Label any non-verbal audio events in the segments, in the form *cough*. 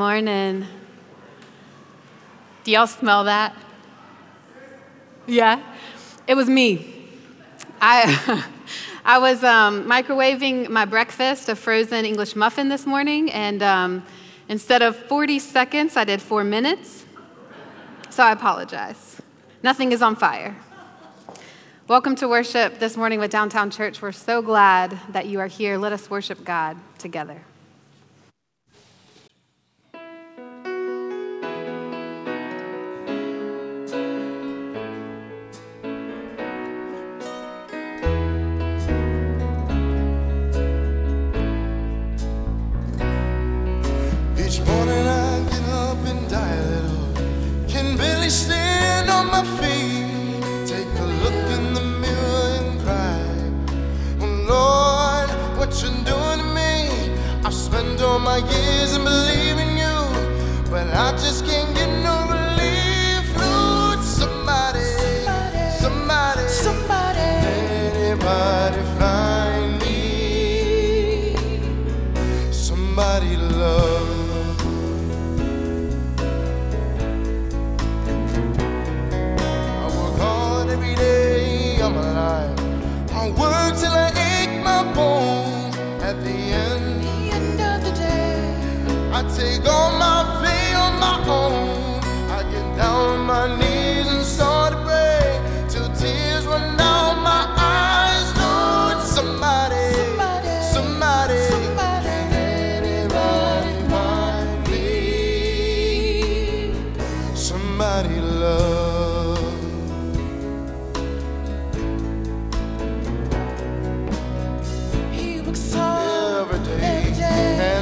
Morning. Do y'all smell that? Yeah? It was me. I, *laughs* I was um, microwaving my breakfast, a frozen English muffin this morning, and um, instead of 40 seconds, I did four minutes. So I apologize. Nothing is on fire. Welcome to worship this morning with Downtown Church. We're so glad that you are here. Let us worship God together.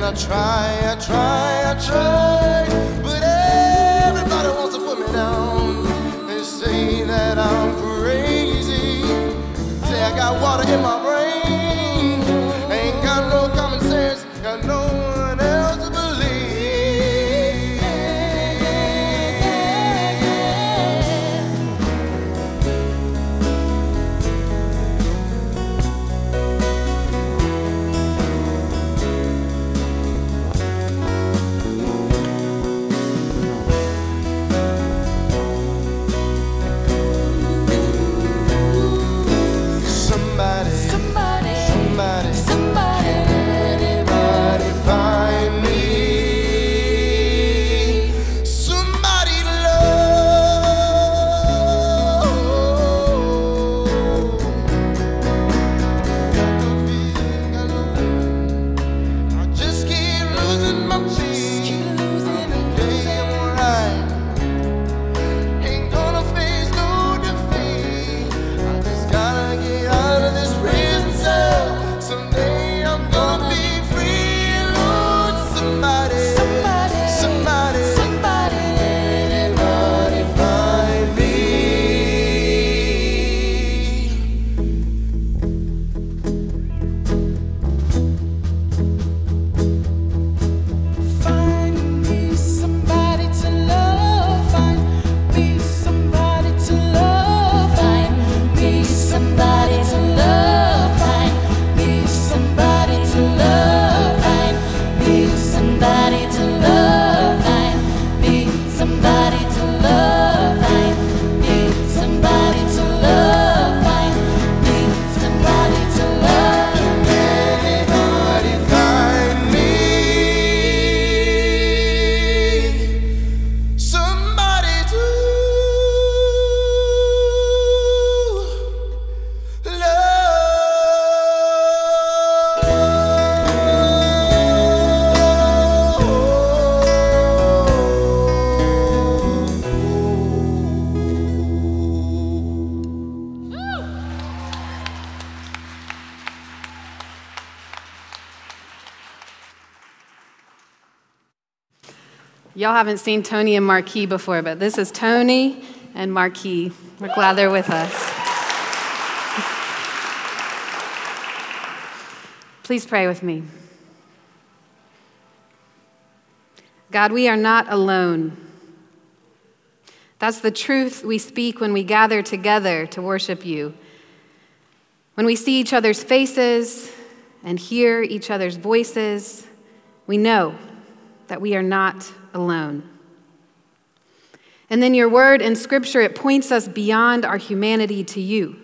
I try, I try, I try, but everybody wants to put me down. They say that I'm crazy. Say I got water in my haven't seen Tony and Marquis before, but this is Tony and Marquis. We're glad they're with us. Please pray with me. God, we are not alone. That's the truth we speak when we gather together to worship you. When we see each other's faces and hear each other's voices, we know that we are not alone. And then your word in scripture, it points us beyond our humanity to you.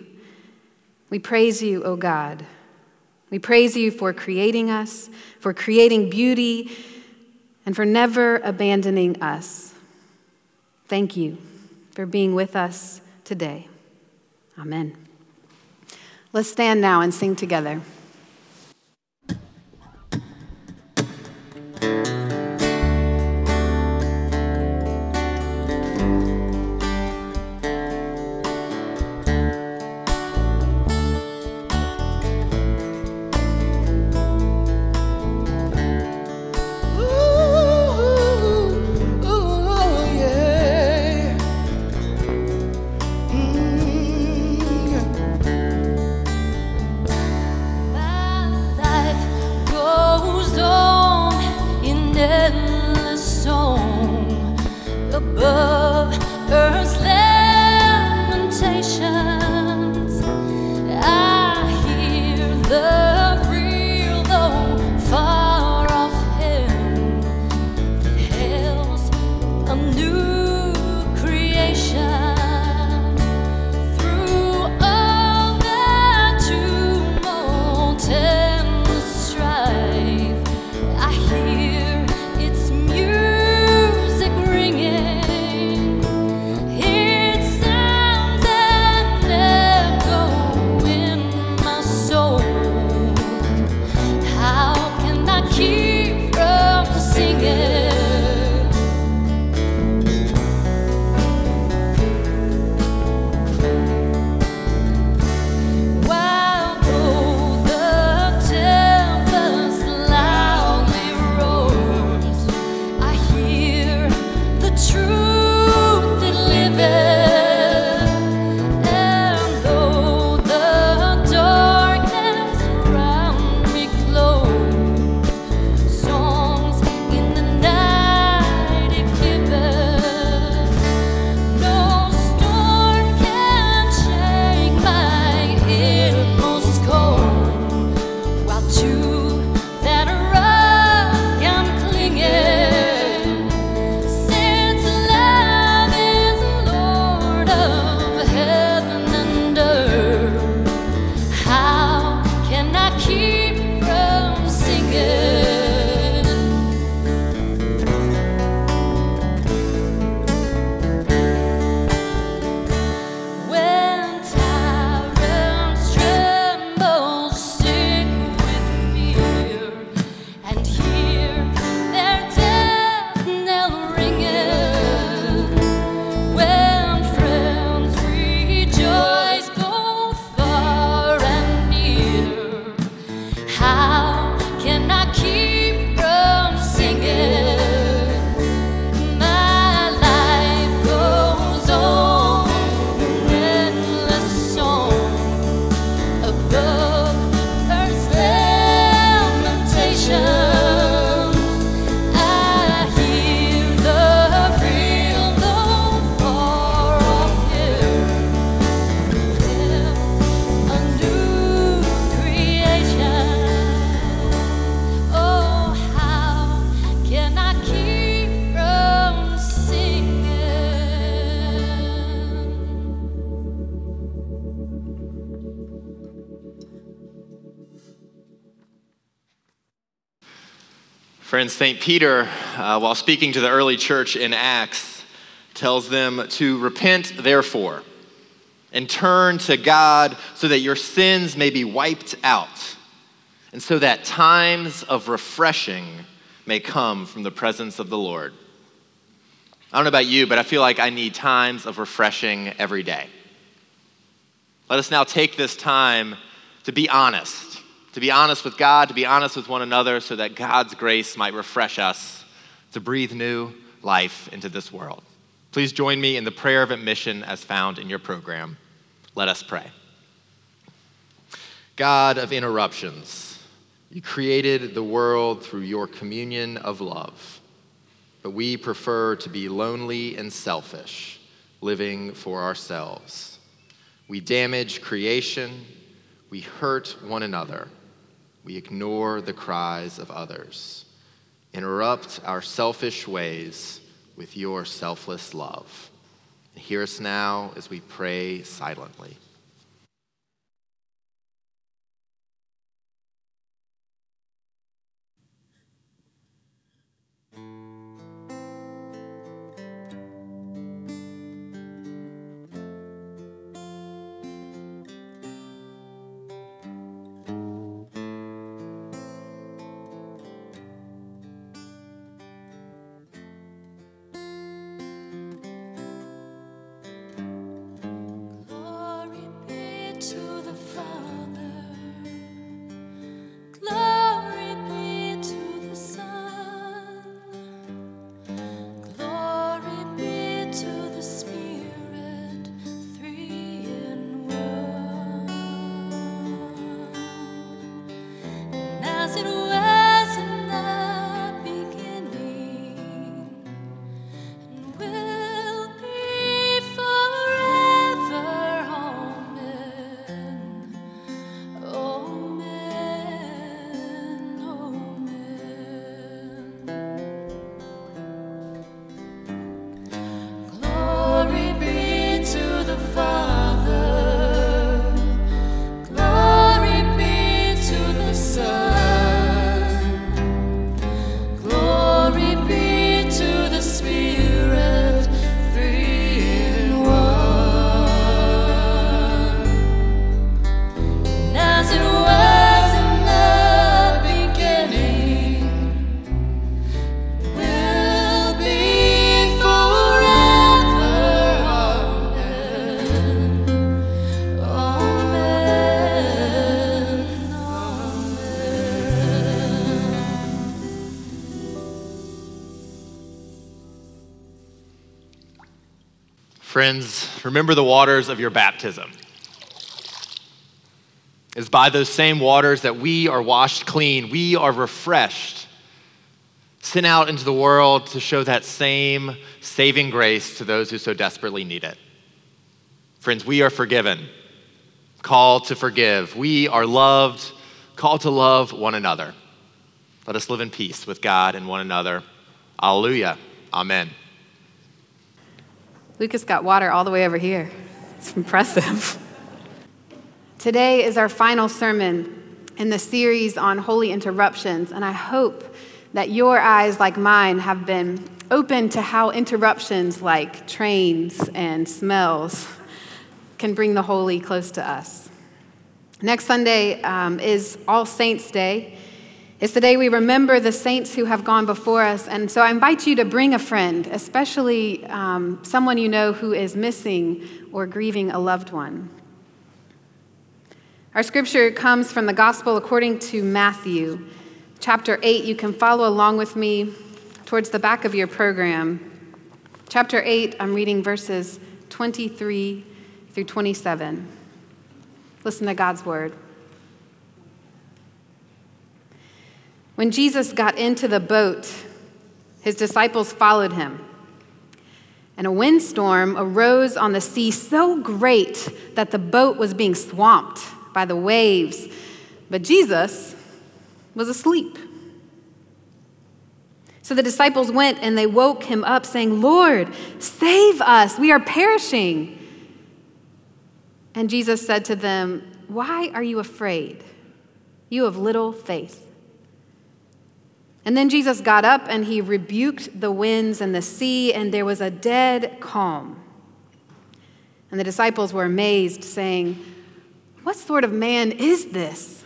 We praise you, O God. We praise you for creating us, for creating beauty, and for never abandoning us. Thank you for being with us today. Amen. Let's stand now and sing together. Friends, St. Peter, uh, while speaking to the early church in Acts, tells them to repent, therefore, and turn to God so that your sins may be wiped out, and so that times of refreshing may come from the presence of the Lord. I don't know about you, but I feel like I need times of refreshing every day. Let us now take this time to be honest to be honest with God, to be honest with one another, so that God's grace might refresh us to breathe new life into this world. Please join me in the prayer of admission as found in your program. Let us pray. God of interruptions, you created the world through your communion of love, but we prefer to be lonely and selfish, living for ourselves. We damage creation, we hurt one another, we ignore the cries of others. Interrupt our selfish ways with your selfless love. Hear us now as we pray silently. Friends, remember the waters of your baptism. It's by those same waters that we are washed clean, we are refreshed, sent out into the world to show that same saving grace to those who so desperately need it. Friends, we are forgiven, called to forgive. We are loved, called to love one another. Let us live in peace with God and one another. Alleluia. Amen. Lucas got water all the way over here. It's impressive. Today is our final sermon in the series on holy interruptions, and I hope that your eyes, like mine, have been open to how interruptions like trains and smells can bring the holy close to us. Next Sunday um, is All Saints' Day. It's the day we remember the saints who have gone before us. And so I invite you to bring a friend, especially um, someone you know who is missing or grieving a loved one. Our scripture comes from the Gospel according to Matthew, chapter 8. You can follow along with me towards the back of your program. Chapter 8, I'm reading verses 23 through 27. Listen to God's word. When Jesus got into the boat, his disciples followed him. And a windstorm arose on the sea so great that the boat was being swamped by the waves. But Jesus was asleep. So the disciples went and they woke him up, saying, Lord, save us, we are perishing. And Jesus said to them, Why are you afraid? You have little faith. And then Jesus got up and he rebuked the winds and the sea, and there was a dead calm. And the disciples were amazed, saying, What sort of man is this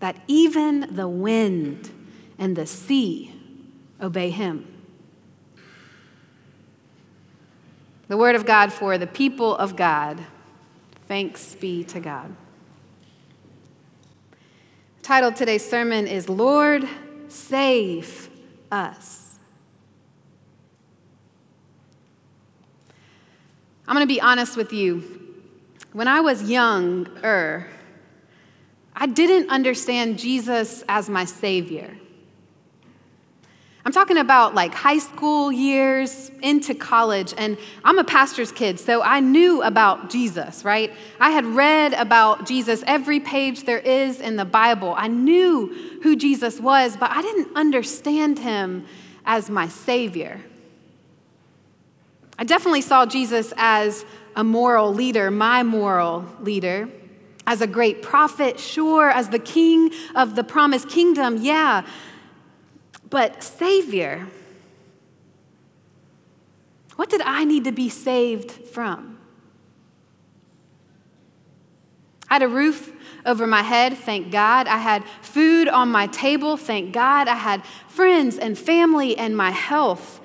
that even the wind and the sea obey him? The word of God for the people of God. Thanks be to God. The title of today's sermon is Lord, save us. I'm going to be honest with you. When I was younger, I didn't understand Jesus as my Savior. I'm talking about like high school years into college, and I'm a pastor's kid, so I knew about Jesus, right? I had read about Jesus every page there is in the Bible. I knew who Jesus was, but I didn't understand him as my Savior. I definitely saw Jesus as a moral leader, my moral leader, as a great prophet, sure, as the king of the promised kingdom, yeah but Savior. What did I need to be saved from? I had a roof over my head, thank God. I had food on my table, thank God. I had friends and family and my health.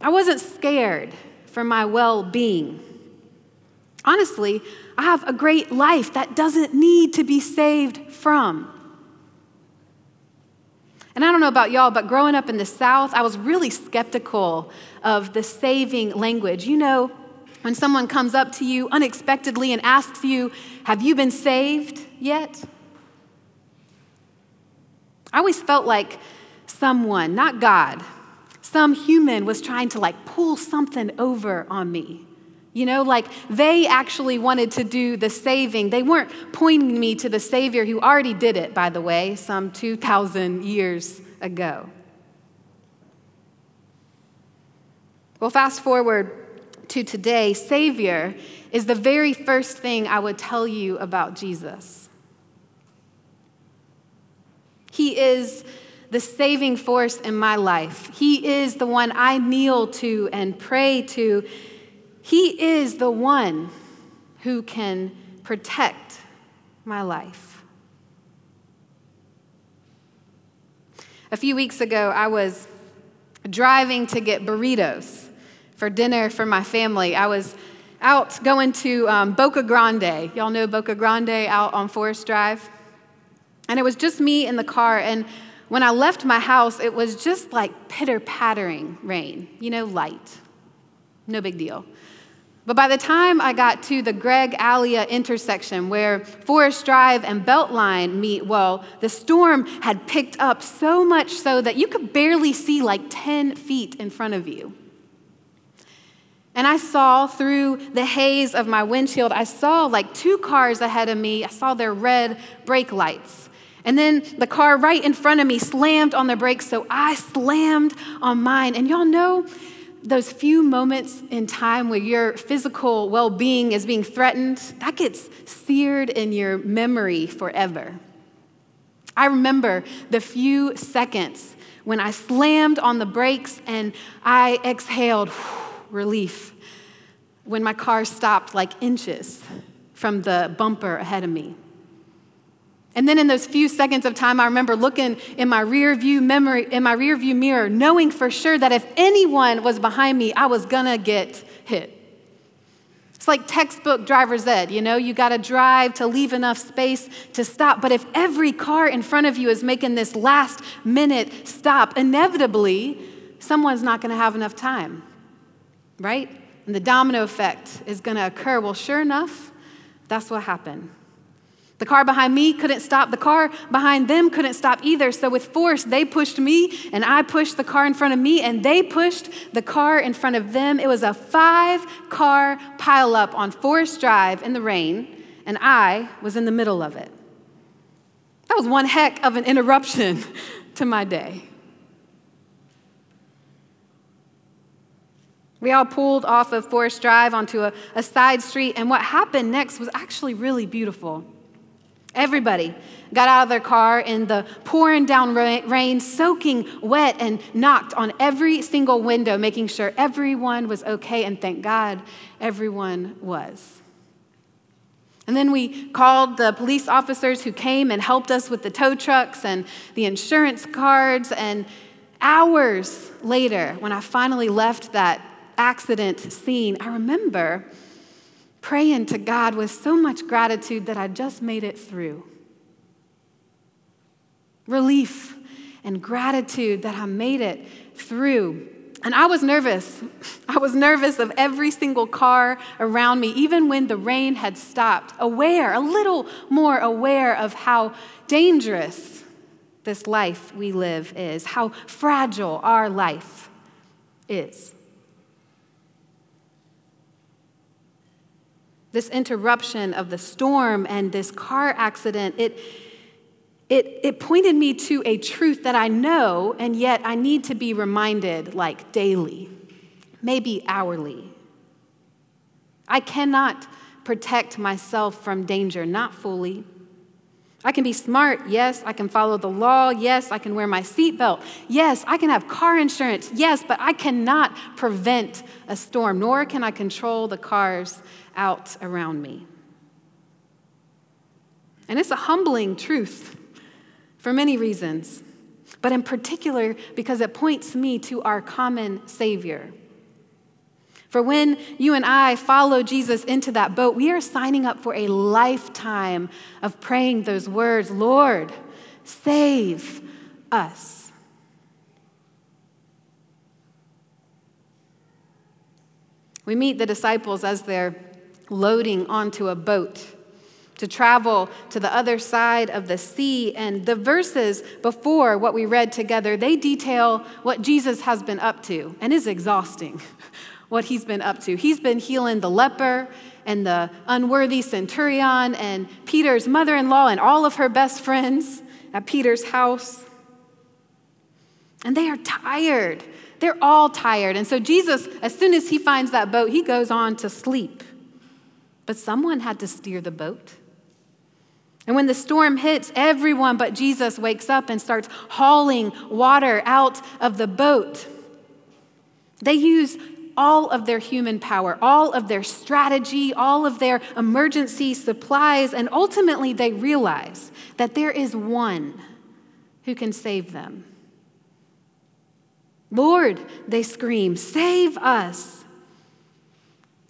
I wasn't scared for my well being. Honestly, I have a great life that doesn't need to be saved from. And I don't know about y'all, but growing up in the South, I was really skeptical of the saving language. You know, when someone comes up to you unexpectedly and asks you, Have you been saved yet? I always felt like someone, not God, some human was trying to like pull something over on me. You know, like they actually wanted to do the saving. They weren't pointing me to the Savior who already did it, by the way, some 2,000 years ago. Well, fast forward to today, Savior is the very first thing I would tell you about Jesus. He is the saving force in my life. He is the one I kneel to and pray to. He is the one who can protect my life. A few weeks ago, I was driving to get burritos for dinner for my family. I was out going to um, Boca Grande. Y'all know Boca Grande out on Forest Drive? And it was just me in the car. And when I left my house, it was just like pitter pattering rain, you know, light. No big deal. But by the time I got to the Greg Alia intersection where Forest Drive and Beltline meet, well, the storm had picked up so much so that you could barely see like 10 feet in front of you. And I saw through the haze of my windshield, I saw like two cars ahead of me. I saw their red brake lights. And then the car right in front of me slammed on the brakes, so I slammed on mine. And y'all know, those few moments in time where your physical well being is being threatened, that gets seared in your memory forever. I remember the few seconds when I slammed on the brakes and I exhaled relief when my car stopped like inches from the bumper ahead of me. And then in those few seconds of time, I remember looking in my rear view memory, in my rear view mirror, knowing for sure that if anyone was behind me, I was gonna get hit. It's like textbook driver's ed, you know, you gotta drive to leave enough space to stop. But if every car in front of you is making this last minute stop, inevitably, someone's not gonna have enough time, right? And the domino effect is gonna occur. Well, sure enough, that's what happened. The car behind me couldn't stop. The car behind them couldn't stop either. So, with force, they pushed me, and I pushed the car in front of me, and they pushed the car in front of them. It was a five car pileup on Forest Drive in the rain, and I was in the middle of it. That was one heck of an interruption *laughs* to my day. We all pulled off of Forest Drive onto a, a side street, and what happened next was actually really beautiful. Everybody got out of their car in the pouring down rain, soaking wet, and knocked on every single window, making sure everyone was okay. And thank God everyone was. And then we called the police officers who came and helped us with the tow trucks and the insurance cards. And hours later, when I finally left that accident scene, I remember praying to God with so much gratitude that I just made it through. Relief and gratitude that I made it through. And I was nervous. *laughs* I was nervous of every single car around me, even when the rain had stopped, aware, a little more aware of how dangerous this life we live is, how fragile our life is. This interruption of the storm and this car accident, it, it, it pointed me to a truth that I know, and yet I need to be reminded like daily, maybe hourly. I cannot protect myself from danger, not fully. I can be smart, yes. I can follow the law, yes. I can wear my seatbelt, yes. I can have car insurance, yes. But I cannot prevent a storm, nor can I control the cars out around me. And it's a humbling truth for many reasons, but in particular because it points me to our common Savior. For when you and I follow Jesus into that boat, we are signing up for a lifetime of praying those words Lord, save us. We meet the disciples as they're loading onto a boat to travel to the other side of the sea. And the verses before what we read together, they detail what Jesus has been up to and is exhausting *laughs* what he's been up to. He's been healing the leper and the unworthy centurion and Peter's mother in law and all of her best friends at Peter's house. And they are tired. They're all tired. And so Jesus, as soon as he finds that boat, he goes on to sleep. But someone had to steer the boat. And when the storm hits, everyone but Jesus wakes up and starts hauling water out of the boat. They use all of their human power, all of their strategy, all of their emergency supplies, and ultimately they realize that there is one who can save them. Lord, they scream, save us.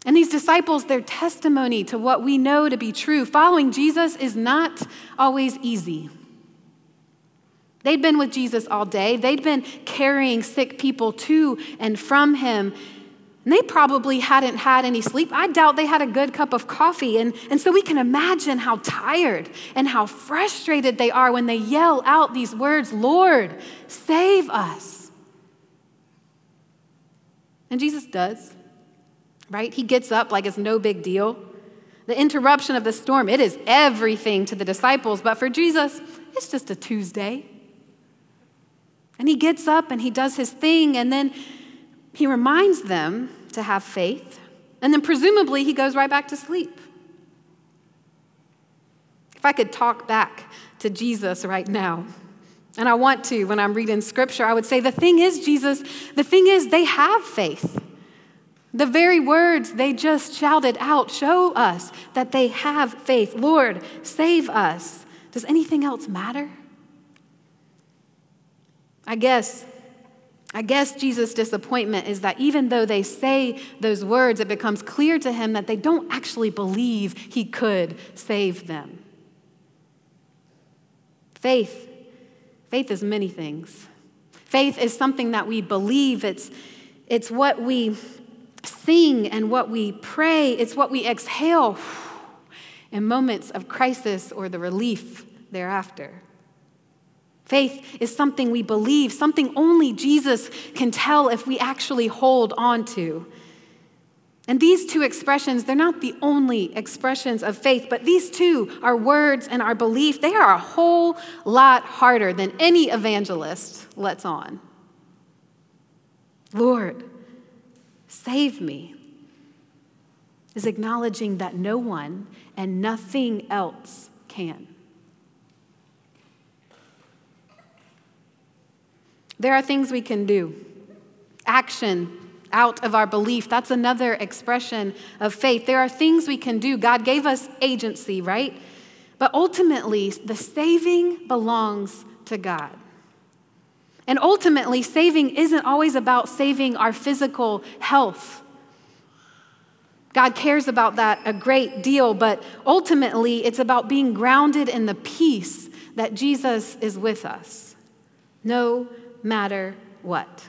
And these disciples, their testimony to what we know to be true, following Jesus is not always easy. They'd been with Jesus all day, they'd been carrying sick people to and from him. And they probably hadn't had any sleep. I doubt they had a good cup of coffee. And, and so we can imagine how tired and how frustrated they are when they yell out these words Lord, save us. And Jesus does right? He gets up like it's no big deal. The interruption of the storm, it is everything to the disciples, but for Jesus, it's just a Tuesday. And he gets up and he does his thing, and then he reminds them to have faith, and then presumably he goes right back to sleep. If I could talk back to Jesus right now, and I want to when I'm reading scripture, I would say, the thing is, Jesus, the thing is, they have faith. The very words they just shouted out show us that they have faith. Lord, save us. Does anything else matter? I guess I guess Jesus' disappointment is that even though they say those words, it becomes clear to him that they don't actually believe he could save them. Faith, faith is many things. Faith is something that we believe, it's, it's what we sing and what we pray, it's what we exhale in moments of crisis or the relief thereafter. Faith is something we believe, something only Jesus can tell if we actually hold on to. And these two expressions, they're not the only expressions of faith, but these two, our words and our belief, they are a whole lot harder than any evangelist lets on. Lord, save me, is acknowledging that no one and nothing else can. There are things we can do. Action out of our belief, that's another expression of faith. There are things we can do. God gave us agency, right? But ultimately, the saving belongs to God. And ultimately, saving isn't always about saving our physical health. God cares about that a great deal, but ultimately, it's about being grounded in the peace that Jesus is with us, no matter what.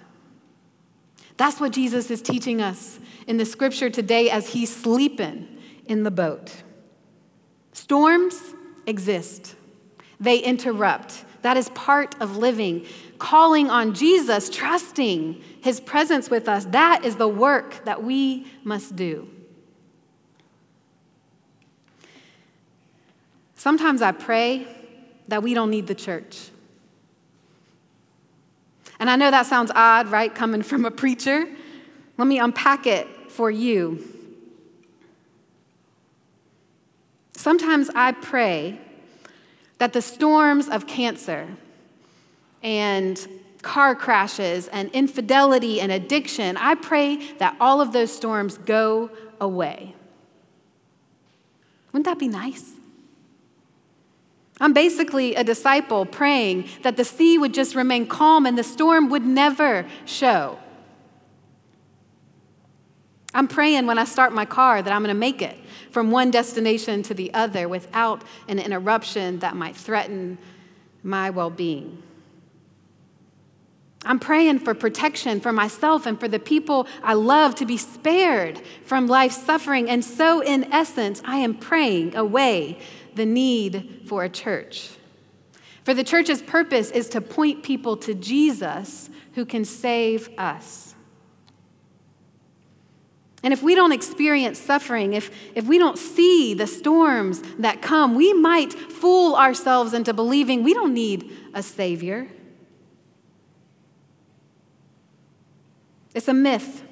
That's what Jesus is teaching us in the scripture today as he's sleeping in the boat. Storms exist, they interrupt. That is part of living. Calling on Jesus, trusting his presence with us, that is the work that we must do. Sometimes I pray that we don't need the church. And I know that sounds odd, right, coming from a preacher. Let me unpack it for you. Sometimes I pray that the storms of cancer and car crashes and infidelity and addiction, I pray that all of those storms go away. Wouldn't that be nice? I'm basically a disciple praying that the sea would just remain calm and the storm would never show. I'm praying when I start my car that I'm going to make it from one destination to the other without an interruption that might threaten my well being. I'm praying for protection for myself and for the people I love to be spared from life's suffering. And so, in essence, I am praying away the need for a church. For the church's purpose is to point people to Jesus who can save us. And if we don't experience suffering, if, if we don't see the storms that come, we might fool ourselves into believing we don't need a Savior. It's a myth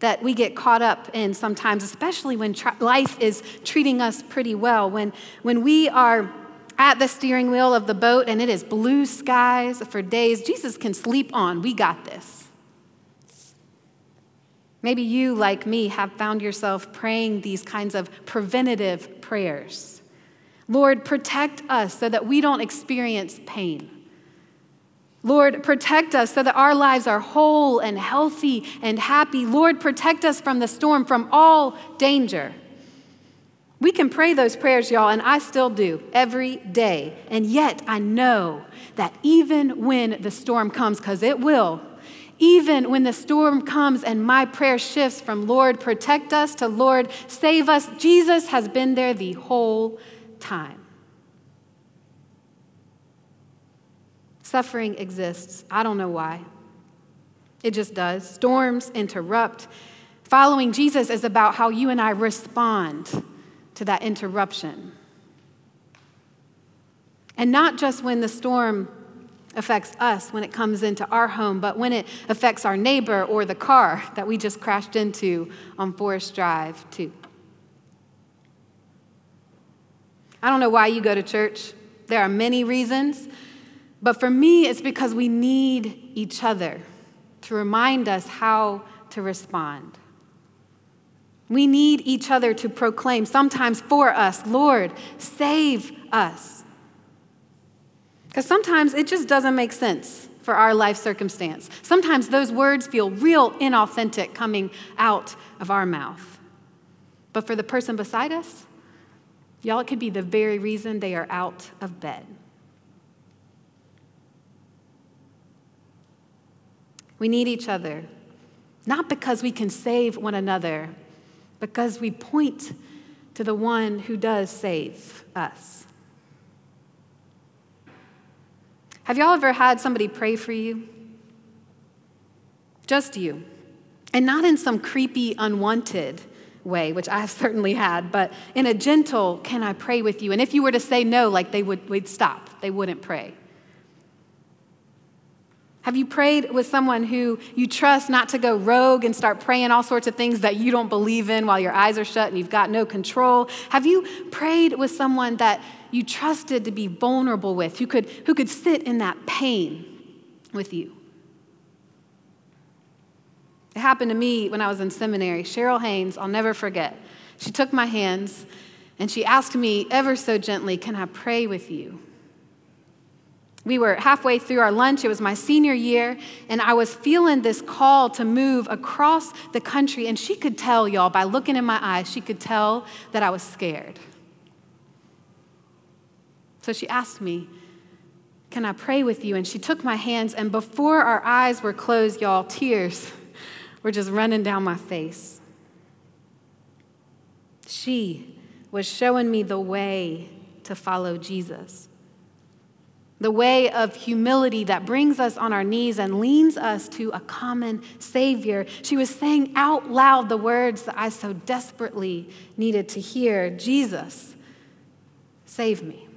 that we get caught up in sometimes, especially when tr- life is treating us pretty well. When, when we are at the steering wheel of the boat and it is blue skies for days, Jesus can sleep on. We got this. Maybe you, like me, have found yourself praying these kinds of preventative prayers. Lord, protect us so that we don't experience pain. Lord, protect us so that our lives are whole and healthy and happy. Lord, protect us from the storm, from all danger. We can pray those prayers, y'all, and I still do every day. And yet I know that even when the storm comes, because it will, even when the storm comes and my prayer shifts from Lord, protect us to Lord, save us, Jesus has been there the whole time. Suffering exists. I don't know why. It just does. Storms interrupt. Following Jesus is about how you and I respond to that interruption. And not just when the storm affects us when it comes into our home, but when it affects our neighbor or the car that we just crashed into on Forest Drive, too. I don't know why you go to church. There are many reasons, but for me, it's because we need each other to remind us how to respond. We need each other to proclaim, sometimes for us, Lord, save us. Because sometimes it just doesn't make sense for our life circumstance. Sometimes those words feel real inauthentic coming out of our mouth. But for the person beside us, y'all, it could be the very reason they are out of bed. We need each other, not because we can save one another, because we point to the one who does save us. Have y'all ever had somebody pray for you? Just you. And not in some creepy, unwanted way, which I have *laughs* certainly had, but in a gentle, can I pray with you? And if you were to say no, like they would we'd stop, they wouldn't pray. Have you prayed with someone who you trust not to go rogue and start praying all sorts of things that you don't believe in while your eyes are shut and you've got no control? Have you prayed with someone that you trusted to be vulnerable with, who could, who could sit in that pain with you. It happened to me when I was in seminary. Cheryl Haynes, I'll never forget. She took my hands and she asked me ever so gently, Can I pray with you? We were halfway through our lunch. It was my senior year, and I was feeling this call to move across the country. And she could tell, y'all, by looking in my eyes, she could tell that I was scared. So she asked me, Can I pray with you? And she took my hands, and before our eyes were closed, y'all, tears *laughs* were just running down my face. She was showing me the way to follow Jesus. The way of humility that brings us on our knees and leans us to a common Savior. She was saying out loud the words that I so desperately needed to hear Jesus, save me.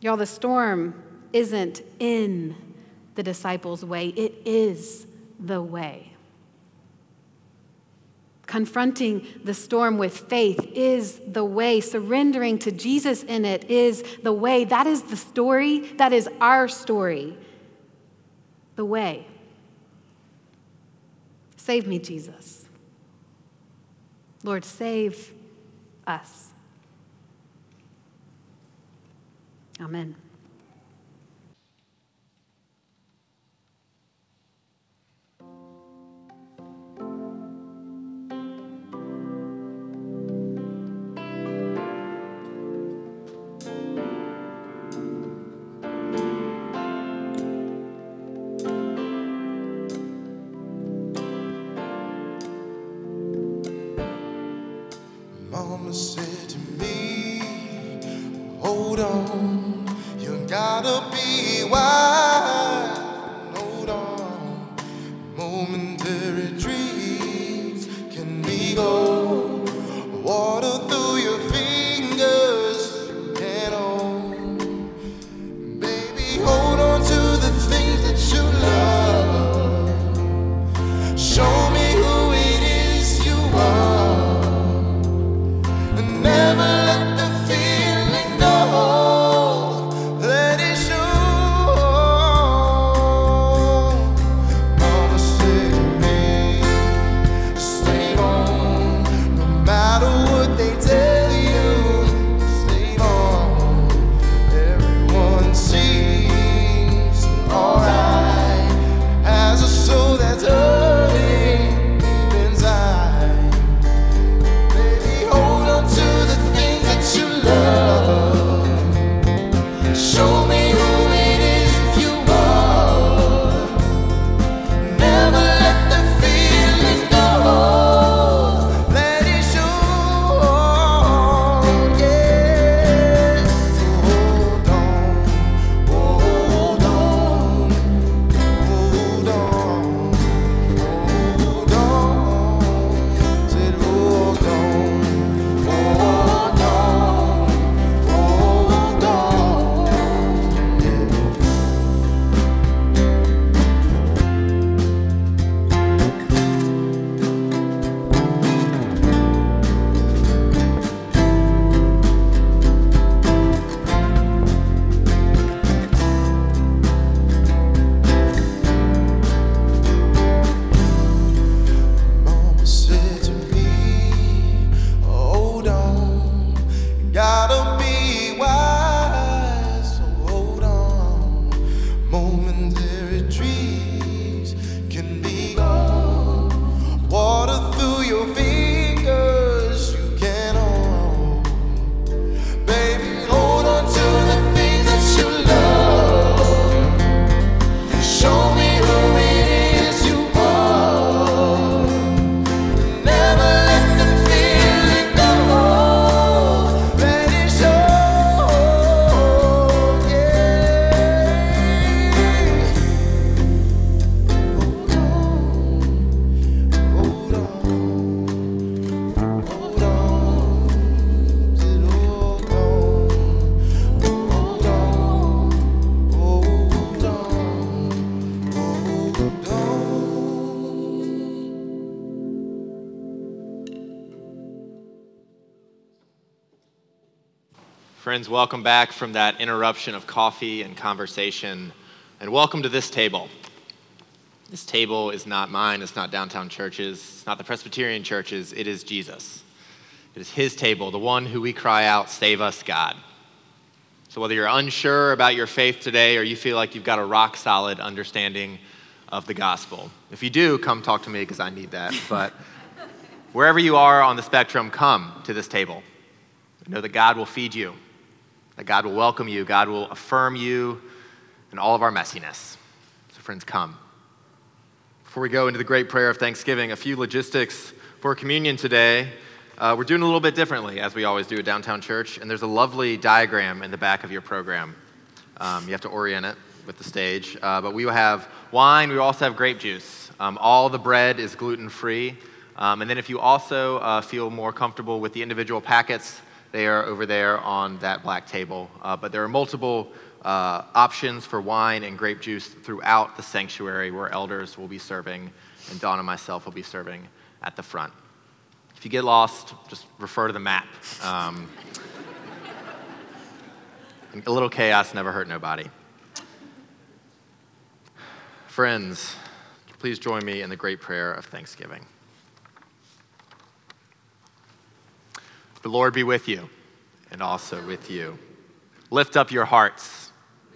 Y'all, the storm isn't in the disciples' way, it is the way. Confronting the storm with faith is the way. Surrendering to Jesus in it is the way. That is the story. That is our story. The way. Save me, Jesus. Lord, save us. Amen. Friends, welcome back from that interruption of coffee and conversation, and welcome to this table. This table is not mine, it's not downtown churches, it's not the Presbyterian churches, it is Jesus. It is his table, the one who we cry out, Save us, God. So, whether you're unsure about your faith today or you feel like you've got a rock solid understanding of the gospel, if you do, come talk to me because I need that. *laughs* But wherever you are on the spectrum, come to this table. Know that God will feed you, that God will welcome you, God will affirm you in all of our messiness. So, friends, come. Before we go into the great prayer of thanksgiving, a few logistics for communion today. Uh, we're doing a little bit differently, as we always do at Downtown Church, and there's a lovely diagram in the back of your program. Um, you have to orient it with the stage. Uh, but we will have wine, we also have grape juice. Um, all the bread is gluten free. Um, and then, if you also uh, feel more comfortable with the individual packets, they are over there on that black table. Uh, but there are multiple uh, options for wine and grape juice throughout the sanctuary where elders will be serving, and Don and myself will be serving at the front. If you get lost, just refer to the map. Um, a little chaos never hurt nobody. Friends, please join me in the great prayer of thanksgiving. The Lord be with you and also with you. Lift up your hearts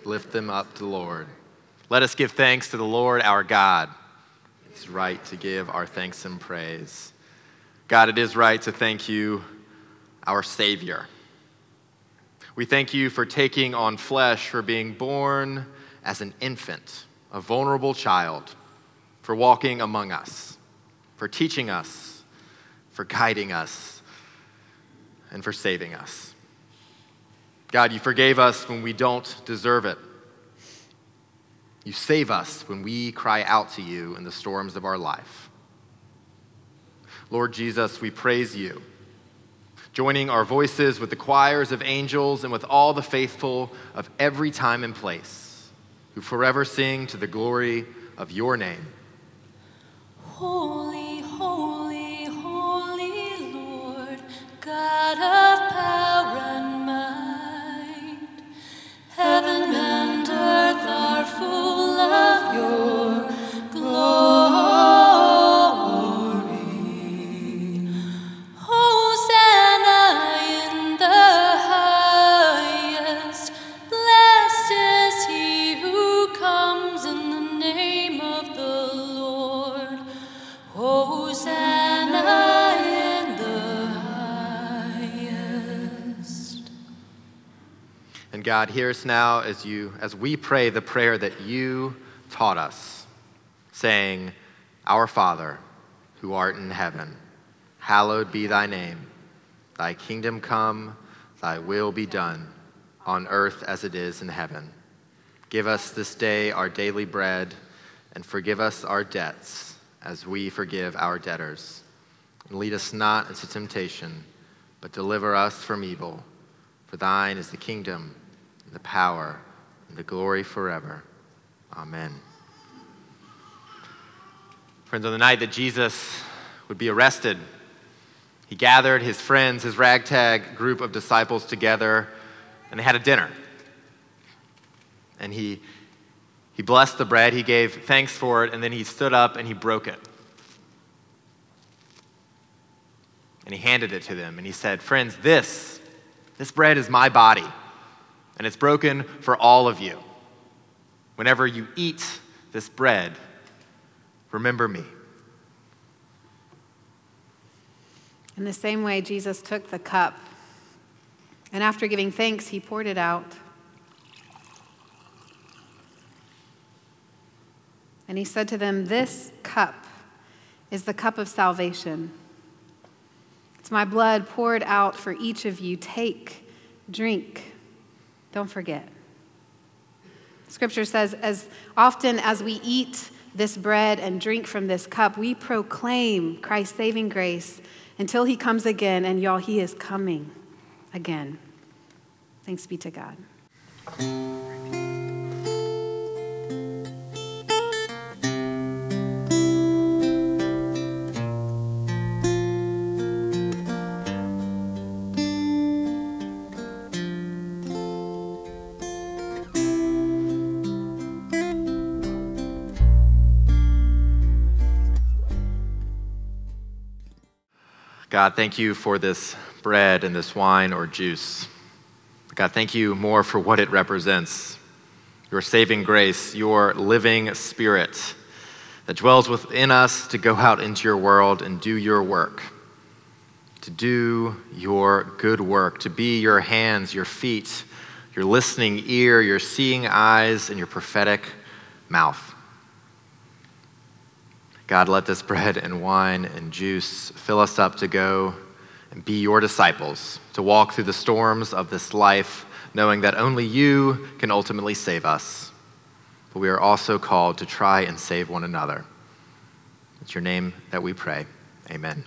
lift them up to the Lord. Let us give thanks to the Lord our God. It's right to give our thanks and praise. God, it is right to thank you, our Savior. We thank you for taking on flesh, for being born as an infant, a vulnerable child, for walking among us, for teaching us, for guiding us, and for saving us. God, you forgave us when we don't deserve it. You save us when we cry out to you in the storms of our life. Lord Jesus, we praise you. Joining our voices with the choirs of angels and with all the faithful of every time and place, who forever sing to the glory of your name. Holy, heaven and earth are full of your God, hear us now as you as we pray the prayer that you taught us, saying, Our Father, who art in heaven, hallowed be thy name. Thy kingdom come, thy will be done, on earth as it is in heaven. Give us this day our daily bread, and forgive us our debts as we forgive our debtors. And lead us not into temptation, but deliver us from evil. For thine is the kingdom, the power, and the glory forever. Amen. Friends, on the night that Jesus would be arrested, he gathered his friends, his ragtag group of disciples together, and they had a dinner. And he, he blessed the bread, he gave thanks for it, and then he stood up and he broke it. And he handed it to them, and he said, Friends, this, this bread is my body, and it's broken for all of you. Whenever you eat this bread, remember me. In the same way, Jesus took the cup, and after giving thanks, he poured it out. And he said to them, This cup is the cup of salvation. It's my blood poured out for each of you. Take, drink. Don't forget. Scripture says, as often as we eat this bread and drink from this cup, we proclaim Christ's saving grace until he comes again. And y'all, he is coming again. Thanks be to God. God, thank you for this bread and this wine or juice. God, thank you more for what it represents your saving grace, your living spirit that dwells within us to go out into your world and do your work, to do your good work, to be your hands, your feet, your listening ear, your seeing eyes, and your prophetic mouth. God, let this bread and wine and juice fill us up to go and be your disciples, to walk through the storms of this life, knowing that only you can ultimately save us. But we are also called to try and save one another. It's your name that we pray. Amen.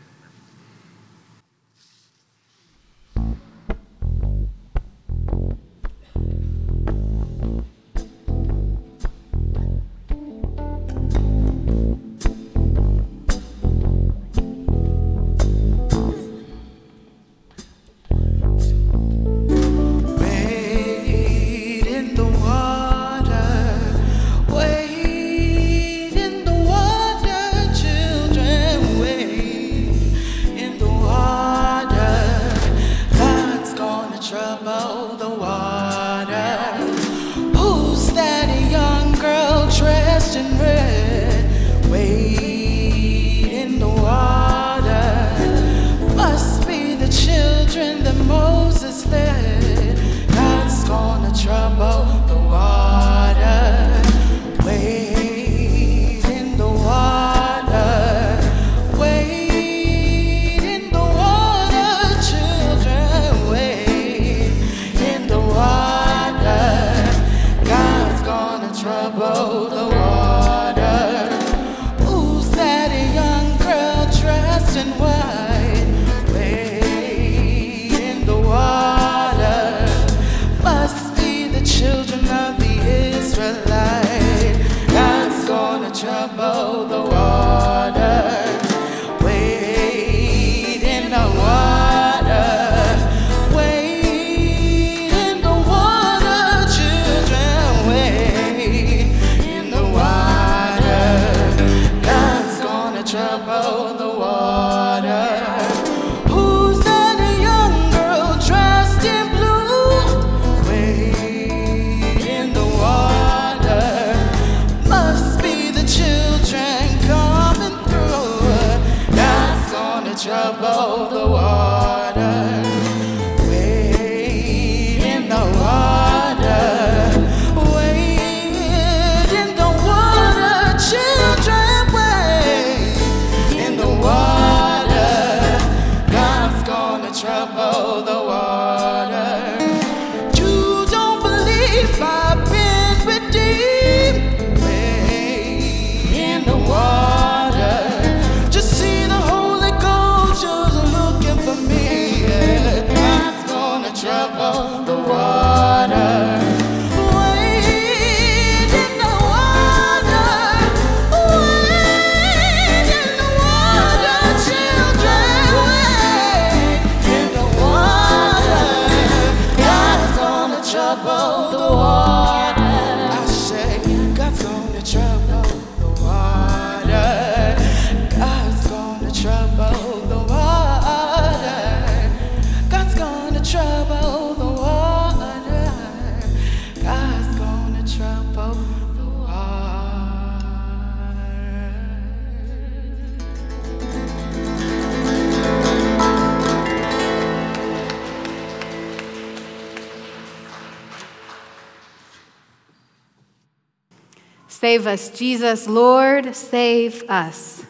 Save us, Jesus, Lord, save us.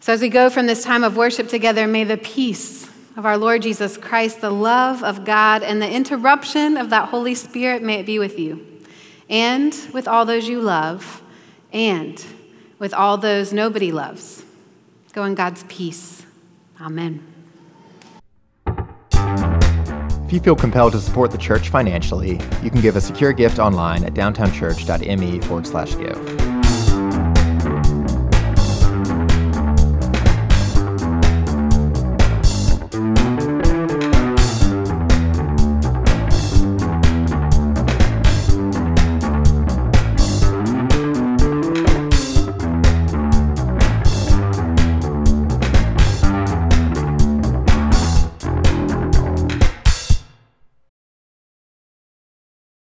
So, as we go from this time of worship together, may the peace of our Lord Jesus Christ, the love of God, and the interruption of that Holy Spirit may it be with you and with all those you love and with all those nobody loves. Go in God's peace. Amen. If you feel compelled to support the church financially, you can give a secure gift online at downtownchurch.me forward slash give.